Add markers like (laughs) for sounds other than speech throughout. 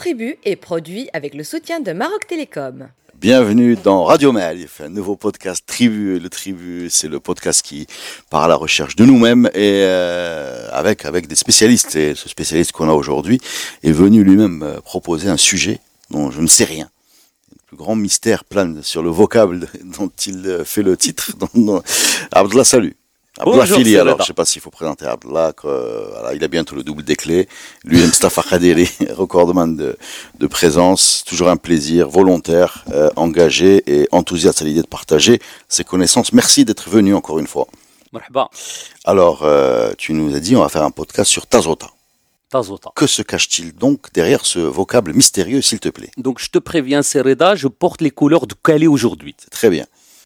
Tribu est produit avec le soutien de Maroc Télécom. Bienvenue dans Radio Malif, un nouveau podcast Tribu. Le Tribu, c'est le podcast qui part à la recherche de nous-mêmes et euh, avec avec des spécialistes. Et ce spécialiste qu'on a aujourd'hui est venu lui-même euh, proposer un sujet dont je ne sais rien. Le plus grand mystère plane sur le vocable (laughs) dont il euh, fait le titre. (laughs) Abdullah, salut. Abdullah Fili, alors je sais pas s'il faut présenter Abdullah, voilà, il a bientôt le double des clés. Lui et Mustafa Khadiri, (laughs) recordman de, de présence, toujours un plaisir, volontaire, euh, engagé et enthousiaste à l'idée de partager ses connaissances. Merci d'être venu encore une fois. Alors, euh, tu nous as dit, on va faire un podcast sur Tazota. Tazota. Que se cache-t-il donc derrière ce vocable mystérieux, s'il te plaît? Donc je te préviens, Sereda, je porte les couleurs de Calais aujourd'hui. Très bien.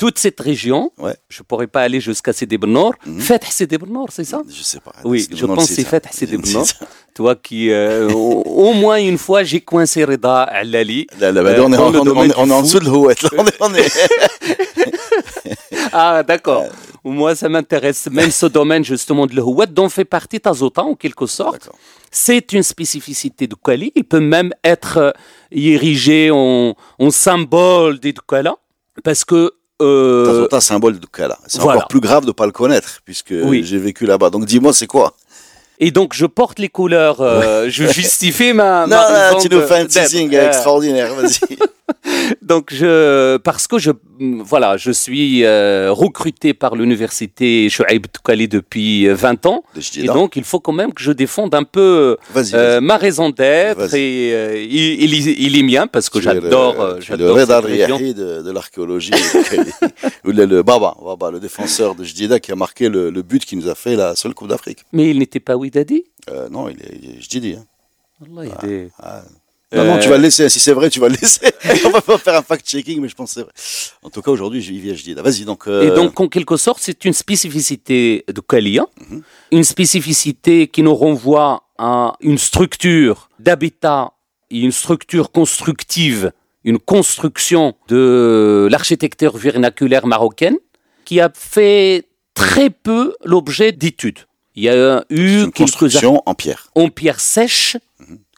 Euh, toute cette région, Ouais. je pourrais pas aller jusqu'à Sidi Ben Nour. Mhm. Feth Sidi Ben Nour, c'est ça? Je sais pas. Oui, je Ben Nour, pense que c'est. Feth Sidi (laughs) ça. Toi qui, euh, au, moins une fois, j'ai coincé Reda Alali. Là, là, bah, Euh, on est en- on on on est dessous de est- (laughs) Ah, d'accord. Moi, ça m'intéresse. Même ce domaine, justement, de l'Houat, dont fait partie Tazota, en quelque sorte. C'est une spécificité du Kali. Il peut même être euh, érigé en, en symbole des Dukala. Parce que. Euh, Tazota, symbole de Kala. C'est voilà. encore plus grave de pas le connaître, puisque Oui. j'ai vécu là-bas. Donc dis-moi, c'est quoi? Et donc, je porte les couleurs. euh, je justifie ma. Non, ma non, tu nous fais un teasing Euh, extraordinaire, vas-y. (laughs) (laughs) Donc, je, parce que je, voilà, je suis euh, recruté par l'université Chouaib Toukali depuis euh, 20 ans. De Et donc, il faut quand même que je défende un peu euh, ma raison d'être. Et euh, il, il, il est mien parce que le- j'adore euh, le j'adore. Riyahi de, de l'archéologie. (laughs) Le, le Baba, Baba, le défenseur de Jdida qui a marqué le, le but qui nous a fait la seule Coupe d'Afrique. Mais il n'était pas Ouidadi? Euh, non, il est, il est Jdidi. Hein. Allah, il est- Ah. Non, non, Euh, tu vas le laisser. Si c'est vrai, tu vas le laisser. (laughs) On va pas faire un fact-checking, mais je pense que c'est vrai. En tout cas, aujourd'hui, Jdida. Vas-y, donc. euh, Et donc, en quelque sorte, c'est une spécificité de Kalia, Mhm. une spécificité qui nous renvoie à une structure d'habitat et une structure constructive, une construction de l'architecture vernaculaire marocaine qui a fait très peu l'objet d'études. Il y a eu une quelques construction en pierre. en pierre sèche,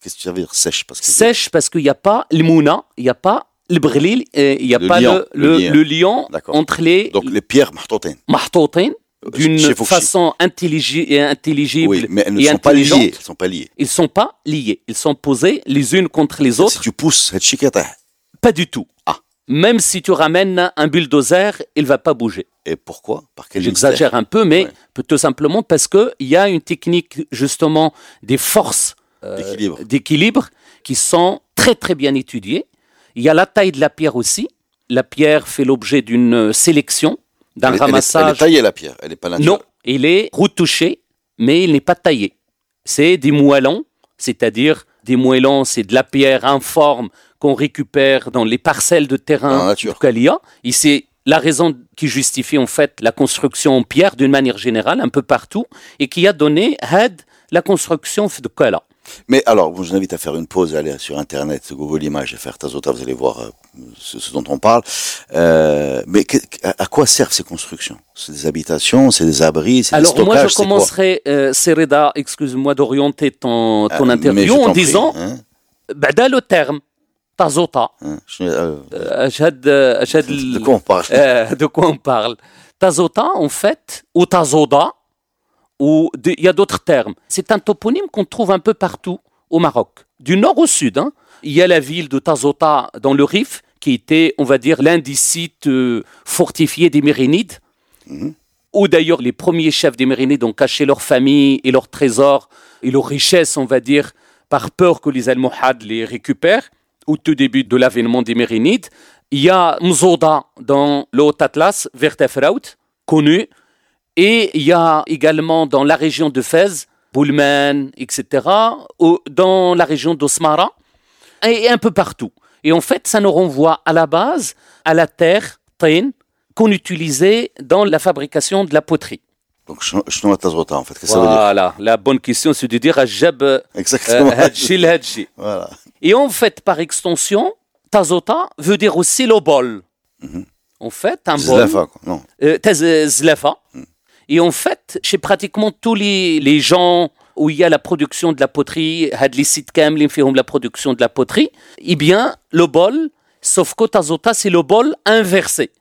Qu'est-ce que tu veux dire sèche? Parce que sèche parce qu'il n'y a pas le mouna, il n'y a pas le brlil, il n'y a Le pas lion, le, le, le lion. entre les, Donc les pierres mahtoutines. mahtoutines d'une Chez Fouchi. façon intelligible Oui, mais elles ne et sont pas liées. Elles sont pas liées. Ils sont pas liés. Ils sont posés les unes contre les autres. Si tu pousses Pas du tout. Ah. Même si tu ramènes un bulldozer, il va pas bouger. et pourquoi? Par quel J'exagère un peu, mais Ouais. tout simplement parce que il y a une technique justement des forces mystère d'équilibre d'équilibre qui sont très très bien étudiées. Il y a la taille de la pierre aussi. La pierre fait l'objet d'une sélection, d'un elle, est- elle est- ramassage. Elle est taillée la pierre. Elle est pas naturelle. Non, il est retouché, mais il n'est pas taillé. C'est des moellons, c'est-à-dire des moellons, c'est de la pierre informe qu'on récupère dans les parcelles de terrain nature. du Kalia. Et c'est la raison qui justifie en fait la construction en pierre d'une manière générale, un peu partout, et qui a donné had la construction de Kala. Mais alors, je vous invite à faire une pause, à aller sur Internet, Google Images, à faire Tazota, vous allez voir euh, ce, dont on parle. Euh, mais à, quoi servent ces constructions? C'est des habitations, c'est des abris, c'est des stockages Alors moi, je commencerai, euh, Sereda, excuse-moi d'orienter ton, ah, ton interview en, disant, hein bada le terme. Tazota. Hein, euh, euh de, de quoi on parle? Tazota, en fait, ou Tazoda, ou de- il y a d'autres termes. C'est un toponyme qu'on trouve un peu partout au Maroc, du nord au sud. hein. Il y a la ville de Tazota dans le Rif, qui était, on va dire, l'un des sites euh, fortifiés des Mérinides, Mhm. où d'ailleurs les premiers chefs des Mérinides ont caché leurs familles et leurs trésors et leurs richesses, on va dire, par peur que les Almohades les récupèrent, au tout début de l'avènement des Mérinides. Il y a Mzoda dans le Haut Atlas, vers Tafraout, connu. Et il y a également dans la région de Fès, Boulman, etc., dans la région d'Osmara, et un peu partout. Et en fait, ça nous renvoie à la base à la terre, tin, qu'on utilisait dans la fabrication de la poterie. Donc, nomme Tazota, en fait. Qu'est-ce que ça veut dire Voilà, la bonne question, c'est de dire Ajab euh, Exactement. Hadji. (laughs) voilà. Et en fait, par extension, Tazota veut dire aussi le bol. Mhm. En fait, un bol. Zlafa, quoi. Non. Euh, zlafa. Et en fait, chez pratiquement tous les, les gens où il y a la production de la poterie, Hadli Sitkam, l'infirme la production de la poterie, eh bien, le bol, sauf qu'Otazota, c'est le bol inversé.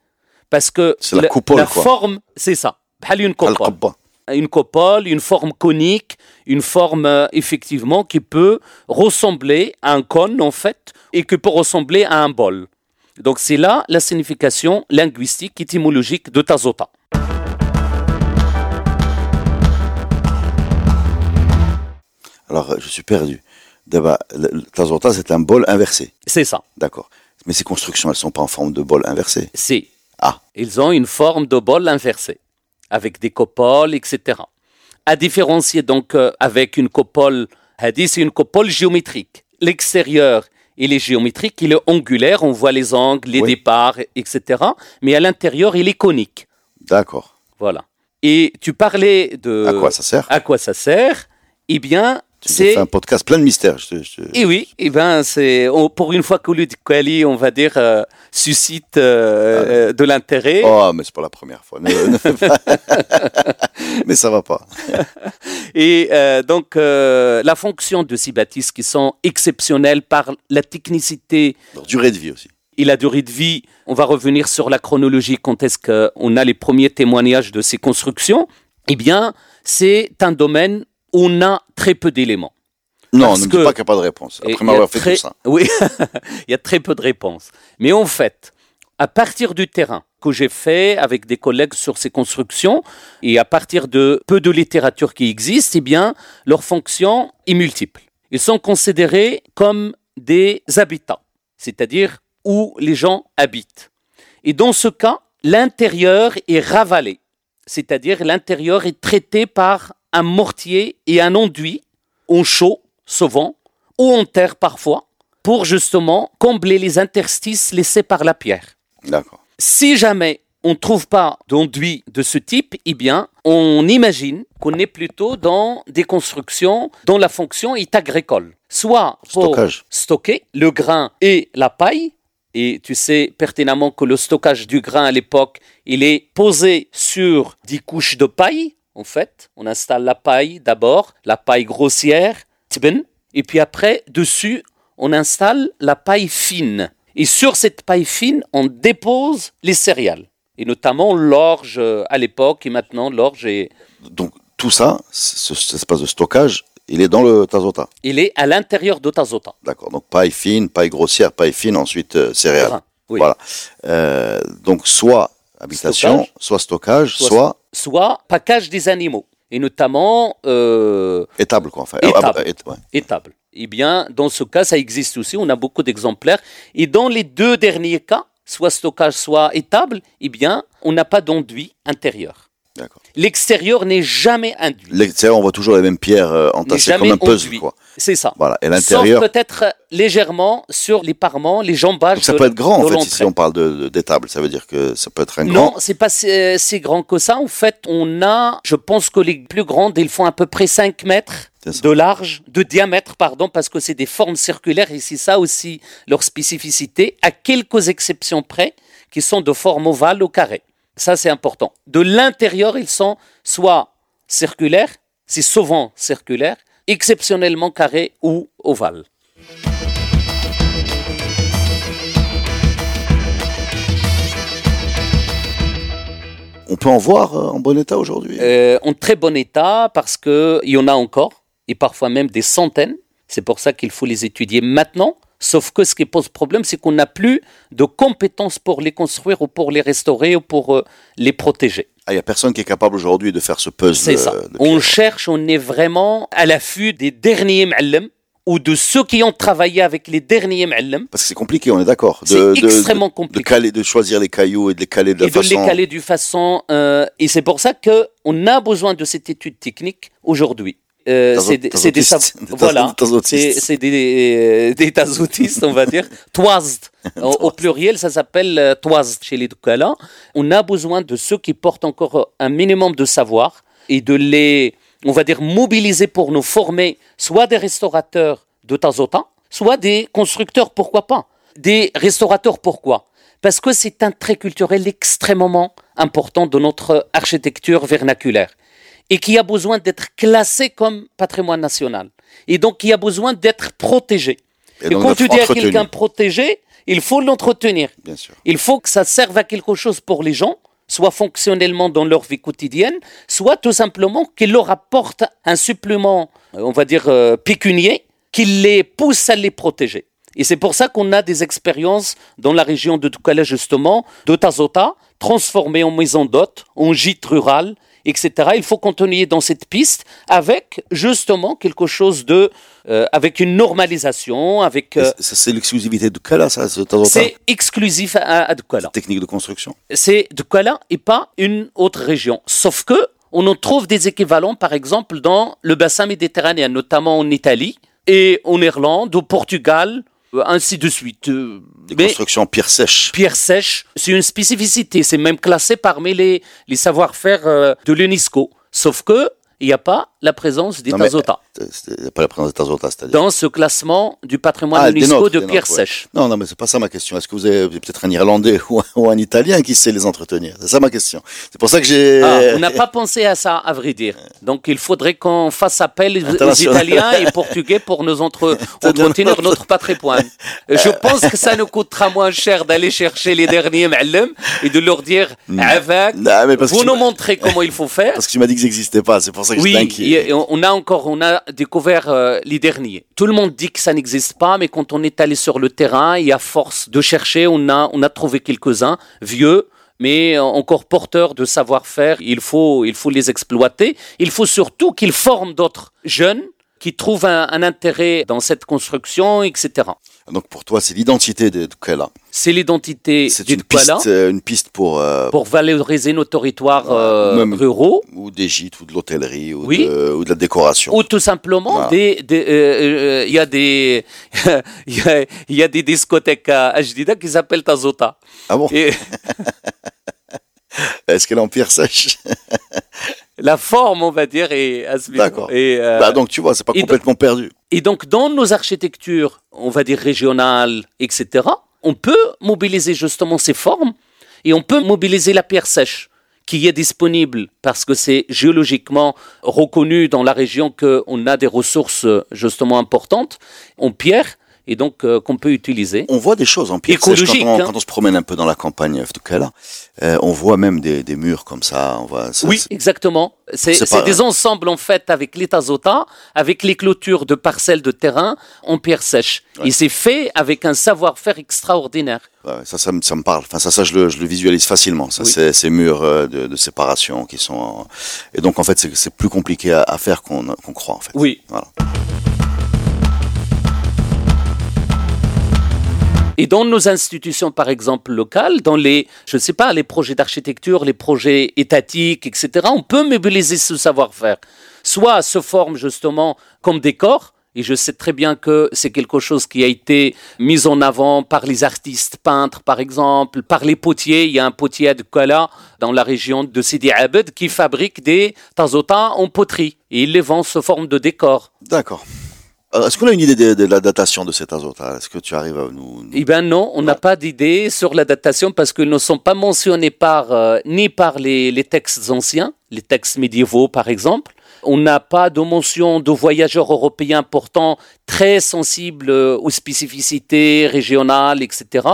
Parce que la, la, coupole, la forme, c'est ça. Une coupole. une coupole, une forme conique, une forme euh, effectivement qui peut ressembler à un cône en fait, et qui peut ressembler à un bol. Donc c'est là la signification linguistique, étymologique de Tazota. Alors, euh, je suis perdu. D'abord, Tazota, c'est un bol inversé. C'est ça. D'accord. Mais ces constructions, elles sont pas en forme de bol inversé. C'est. Ah. Ils ont une forme de bol inversé, avec des copoles, etc. À différencier donc euh, avec une copole, hadith, c'est une copole géométrique. L'extérieur, il est géométrique, il est angulaire, on voit les angles, les Oui. départs, etc. Mais à l'intérieur, il est conique. D'accord. Voilà. Et tu parlais de À quoi ça sert? À quoi ça sert? Eh bien, c'est un podcast plein de mystères. je te- je te- et oui, eh ben c'est pour une fois que Kouali, on va dire, euh, suscite euh, euh, de l'intérêt. Oh, mais c'est pas la première fois. Ne- ne fais pas. (laughs) mais ça va pas. (laughs) Et donc, la fonction de ces bâtisses qui sont exceptionnelles par la technicité Alors, durée de vie aussi. et la durée de vie, on va revenir sur la chronologie, quand est-ce qu'on a les premiers témoignages de ces constructions. Eh bien, c'est un domaine on a très peu d'éléments. Non, Parce ne que- dis pas qu'il n'y a pas de réponse. Après m'avoir fait très- tout ça. (laughs) Oui, (laughs) il y a très peu de réponses. Mais en fait, à partir du terrain que j'ai fait avec des collègues sur ces constructions et à partir de peu de littérature qui existe, eh bien, leur fonction est multiple. Ils sont considérés comme des habitats, c'est-à-dire où les gens habitent. Et dans ce cas, l'intérieur est ravalé, c'est-à-dire l'intérieur est traité par un mortier et un enduit en chaud, souvent, ou en terre parfois, pour justement combler les interstices laissés par la pierre. D'accord. Si jamais on ne trouve pas d'enduit de ce type, eh bien, on imagine qu'on est plutôt dans des constructions dont la fonction est agricole. Soit pour Stockage. stocker le grain et la paille, et tu sais pertinemment que le stockage du grain à l'époque, il est posé sur des couches de paille, en fait. On installe la paille d'abord, la paille grossière, tibn, et puis après, dessus, on installe la paille fine. Et sur cette paille fine, on dépose les céréales. Et notamment l'orge euh, à l'époque, et maintenant l'orge est, Donc, tout ça, ce- cet espace de stockage, il est dans le Tazota. il est à l'intérieur de Tazota. D'accord. Donc, paille fine, paille grossière, paille fine, ensuite euh, céréales. Oui. Voilà. Euh, donc, soit habitation, Stockage. soit stockage, Soit- soit, Soit package des animaux. Et notamment euh, étable, quoi. Enfin, Étable. ah, bah, ouais. étable. Eh bien, dans ce cas, ça existe aussi. On a beaucoup d'exemplaires. Et dans les deux derniers cas, soit stockage, soit étable, eh bien, on n'a pas d'enduit intérieur. L'extérieur n'est jamais induit. L'extérieur, on voit toujours les mêmes pierres euh, entassées comme un puzzle. C'est ça. Voilà. Et l'intérieur, peut-être légèrement sur les parements, les jambages. donc ça de- peut être grand, en fait, si on parle de- d'étable. Ça veut dire que ça peut être un Non, grand. c'est pas si, euh, si grand que ça. En fait, on a, je pense que les plus grandes, ils font à peu près 5 mètres de large, de diamètre, pardon, parce que c'est des formes circulaires et c'est ça aussi leur spécificité, à quelques exceptions près, qui sont de forme ovale ou carré. Ça, c'est important. De l'intérieur, ils sont soit circulaires, c'est souvent circulaire, exceptionnellement carré ou ovale. On peut en voir euh, en bon état aujourd'hui? Euh, en très bon état parce qu'il y en a encore, et parfois même des centaines. C'est pour ça qu'il faut les étudier maintenant. Sauf que ce qui pose problème, c'est qu'on n'a plus de compétences pour les construire ou pour les restaurer ou pour euh, les protéger. Ah, il n'y a personne qui est capable aujourd'hui de faire ce puzzle. C'est ça. euh, de On cherche, on est vraiment à l'affût des derniers m'allam ou de ceux qui ont travaillé avec les derniers m'allam. Parce que c'est compliqué, on est d'accord. C'est De- de- extrêmement de, compliqué. caler, de choisir les cailloux et de les caler de la et de façon. les caler d'une façon. euh, et c'est pour ça qu'on a besoin de cette étude technique aujourd'hui. Euh, c'est des- des, (laughs) voilà, c'est des, euh, des tazotistes, on va dire. (laughs) (laughs) Au, pluriel, ça s'appelle euh, toised chez les Doukala. On a besoin de ceux qui portent encore un minimum de savoir et de les, on va dire, mobiliser pour nous former soit des restaurateurs de Tazota, soit des constructeurs, pourquoi pas. des restaurateurs. Pourquoi Parce que c'est un trait culturel extrêmement important de notre architecture vernaculaire et qui a besoin d'être classé comme patrimoine national. Et donc, il a besoin d'être protégé. Et quand tu dis à quelqu'un protégé, il faut l'entretenir. Il faut que ça serve à quelque chose pour les gens, soit fonctionnellement dans leur vie quotidienne, soit tout simplement qu'il leur apporte un supplément, euh, on va dire, euh, pécunier, qui les pousse à les protéger. Et c'est pour ça qu'on a des expériences dans la région de Tukala, justement, de Tazota, transformées en maison d'hôtes, en gîte rural, etc. Il faut continuer dans cette piste avec justement quelque chose de, euh, avec une normalisation, avec. Euh, c'est l'exclusivité de Kala, ça, de temps en temps. c'est exclusif à, à Tukala Technique de construction. c'est de Kuala et pas une autre région. Sauf que on en trouve des équivalents, par exemple, dans le bassin méditerranéen, notamment en Italie et en Irlande, au Portugal, ainsi de suite. Euh, Des Mais constructions pierre sèche. pierre sèche, c'est une spécificité. C'est même classé parmi les, les savoir-faire euh, de l'UNESCO. Sauf que il n'y a pas la présence des Tazota a pas la présence des Tazota, c'est-à-dire. dans ce classement du patrimoine Ah, UNESCO nôtres, de pierre ouais. sèche. Non, non, mais c'est pas ça ma question. Est-ce que vous avez peut-être un Irlandais (laughs) ou un, ou un Italien qui sait les entretenir? C'est ça ma question. C'est pour ça que j'ai. Ah, on (laughs) n'a pas pensé à ça, à vrai dire. Donc, il faudrait qu'on fasse appel aux. Italiens et (laughs) Portugais pour nous entre- entretenir notre patrimoine. Je pense que ça nous coûtera moins cher d'aller chercher les derniers ma'allem et de leur dire avec, parce que vous nous montrez comment il faut faire. Parce que tu m'as dit que ça n'existait pas, c'est pour ça que Oui, j'étais inquiet. On a encore, on a découvert euh, les derniers. Tout le monde dit que ça n'existe pas, mais quand on est allé sur le terrain et à force de chercher, on a, on a trouvé quelques-uns vieux, mais encore porteurs de savoir-faire. Il faut, il faut les exploiter. Il faut surtout qu'ils forment d'autres jeunes qui trouvent un intérêt dans cette construction, etc. Donc pour toi, c'est l'identité de Kala. C'est l'identité C'est une Douala piste, euh, une piste pour, euh, pour valoriser nos territoires euh, Même- ruraux. ou des gîtes ou de l'hôtellerie ou, Oui. de, ou de la décoration. Ou tout simplement, Voilà. des, des, euh, il y a des, (laughs) il y a, il y a des discothèques à Ajdida qui s'appellent Tazota. Ah bon? Et (laughs) (laughs) Est-ce qu'elle est en pierre sèche (laughs) la forme, on va dire, est D'accord. Et, euh, Bah donc tu vois, c'est pas complètement perdu. et donc, dans nos architectures, on va dire régionales, etc., on peut mobiliser justement ces formes et on peut mobiliser la pierre sèche qui est disponible parce que c'est géologiquement reconnu dans la région qu'on a des ressources justement importantes en pierre et donc euh, qu'on peut utiliser. On voit des choses en pierre sèche Écologique, quand on, hein. quand on se promène un peu dans la campagne de Kala. Euh, on voit même des, des murs comme ça. On voit, ça, Oui, exactement. C'est pas- des ensembles en fait avec les tazota, avec les clôtures de parcelles de terrain en pierre sèche. Et c'est fait avec un savoir-faire extraordinaire. ouais, ça, ça, me, ça me parle. Enfin, ça, ça je, le, je le visualise facilement. Ça, Oui. ces murs euh, de, de séparation qui sont. en- Et donc en fait, c'est plus compliqué à, à faire qu'on qu'on croit en fait. Oui. Voilà. Et dans nos institutions, par exemple, locales, dans les, je ne sais pas, les projets d'architecture, les projets étatiques, etc., on peut mobiliser ce savoir-faire. Soit se forme justement comme décor, et je sais très bien que c'est quelque chose qui a été mis en avant par les artistes peintres, par exemple, par les potiers. Il y a un potier à Dukala, dans la région de Sidi Abed, qui fabrique des tazotas en poterie. Et il les vend sous forme de décor. D'accord. Euh, Est-ce qu'on a une idée de, de la datation de cet azote Est-ce que tu arrives à nous. nous- Eh bien non, on n'a pas d'idée sur la datation parce qu'ils ne sont pas mentionnés par, euh, ni par les, les textes anciens, les textes médiévaux par exemple. On n'a pas de mention de voyageurs européens pourtant très sensibles euh, aux spécificités régionales, etc.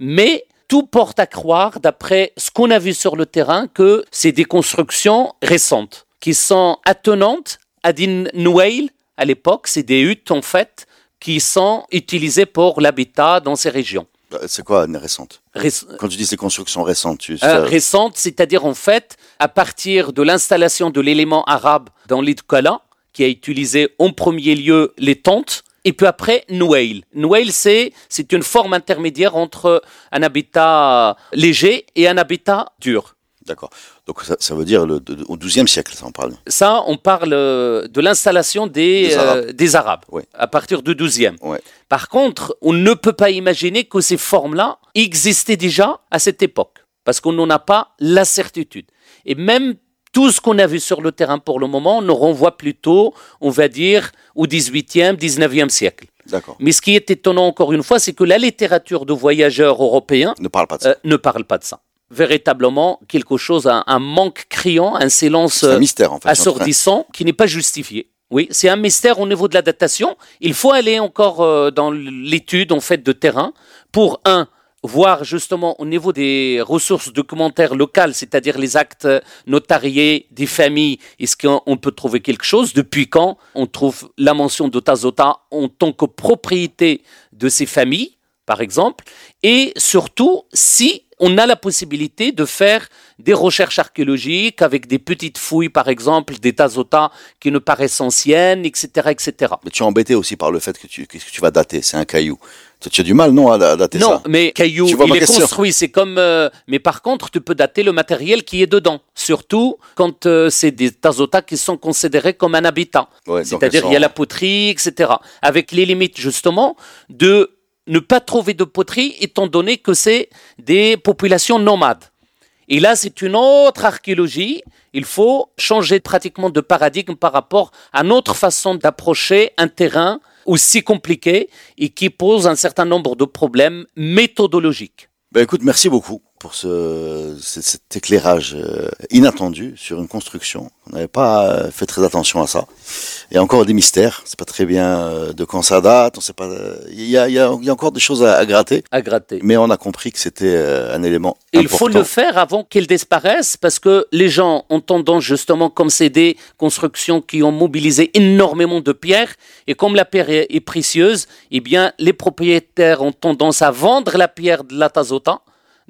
Mais tout porte à croire, d'après ce qu'on a vu sur le terrain, que c'est des constructions récentes qui sont attenantes à des Nouail à l'époque. C'est des huttes en fait qui sont utilisées pour l'habitat dans ces régions. Euh, C'est quoi une récente? Ré- Quand tu dis ces constructions récentes, tu. euh, récentes, c'est-à-dire en fait à partir de l'installation de l'élément arabe dans l'île de Kala, qui a utilisé en premier lieu les tentes, et puis après Nouail. Nouail, c'est c'est une forme intermédiaire entre un habitat léger et un habitat dur. D'accord. Donc ça, ça veut dire le, de- au XIIe siècle, ça en parle. Ça, on parle euh, de l'installation des, Des euh, Arabes. des Arabes, Ouais. à partir du 12e. Ouais. Par contre, on ne peut pas imaginer que ces formes-là existaient déjà à cette époque, parce qu'on n'en a pas la certitude. Et même tout ce qu'on a vu sur le terrain pour le moment nous renvoie plutôt, on va dire, au 18e, 19e siècle. Mais ce qui est étonnant encore une fois, c'est que la littérature de voyageurs européens Ne parle pas de ça. euh, ne parle pas de ça. Véritablement, quelque chose, un, un manque criant, un silence un euh, mystère, en fait. assourdissant qui n'est pas justifié. Oui, c'est un mystère au niveau de la datation. Il faut aller encore euh, dans l'étude en fait de terrain pour un voir justement au niveau des ressources documentaires locales, c'est-à-dire les actes notariés des familles, est-ce qu'on peut trouver quelque chose? Depuis quand on trouve la mention de Tazota en tant que propriété de ces familles, par exemple? Et surtout, si on a la possibilité de faire des recherches archéologiques avec des petites fouilles, par exemple, des Tazota qui ne paraissent anciennes, etc., etc. Mais tu es embêté aussi par le fait que tu, que tu vas dater? C'est un caillou. Tu as du mal, non, à, dater Non, ça? mais caillou, il est construit, c'est comme. euh, mais par contre, tu peux dater le matériel qui est dedans, surtout quand euh, c'est des tazotas qui sont considérés comme un habitat. Ouais, C'est-à-dire, il y a la poterie, etc. Avec les limites, justement, de ne pas trouver de poterie, étant donné que c'est des populations nomades. Et là, c'est une autre archéologie. Il faut changer pratiquement de paradigme par rapport à notre façon d'approcher un terrain aussi compliqué et qui pose un certain nombre de problèmes méthodologiques. Ben écoute, merci beaucoup pour ce, ce- cet éclairage euh, inattendu sur une construction. On n'avait pas euh, fait très attention à ça. Il y a encore des mystères. C'est pas très bien euh, de quand ça date. On sait pas. Il y a, il y a- il y a encore des choses à, à gratter. à gratter. Mais on a compris que c'était un élément Il important. faut le faire avant qu'elles disparaissent parce que les gens ont tendance justement, comme c'est des constructions qui ont mobilisé énormément de pierres et comme la pierre est, est précieuse, eh bien les propriétaires ont tendance à vendre la pierre de la Tazota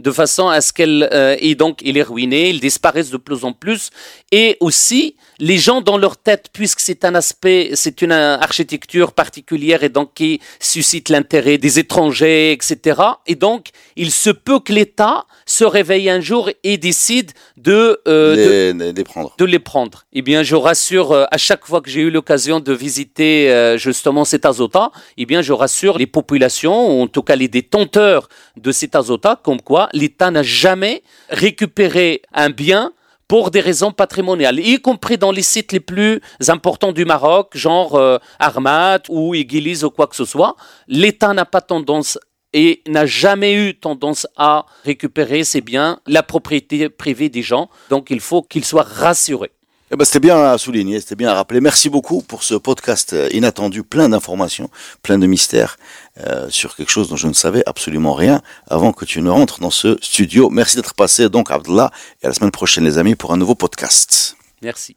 de façon à ce qu'elle euh, et donc il est ruiné, ils disparaissent de plus en plus. Et aussi les gens dans leur tête puisque c'est un aspect, c'est une architecture particulière et donc qui suscite l'intérêt des étrangers, etc. Et donc il se peut que l'État se réveille un jour et décide de, euh, de les, les- les prendre. de les prendre. Eh bien, je rassure, euh, à chaque fois que j'ai eu l'occasion de visiter euh, justement cet azota, eh bien, je rassure les populations, ou en tout cas les détenteurs de cet azota, comme quoi l'État n'a jamais récupéré un bien pour des raisons patrimoniales, y compris dans les sites les plus importants du Maroc, genre euh, Armat ou Église ou quoi que ce soit. L'État n'a pas tendance et n'a jamais eu tendance à récupérer ces biens, la propriété privée des gens. Donc il faut qu'ils soient rassurés. Eh ben, c'était bien à souligner, c'était bien à rappeler. Merci beaucoup pour ce podcast euh, inattendu, plein d'informations, plein de mystères euh, sur quelque chose dont je ne savais absolument rien avant que tu ne rentres dans ce studio. Merci d'être passé donc Abdallah et à la semaine prochaine les amis pour un nouveau podcast. Merci.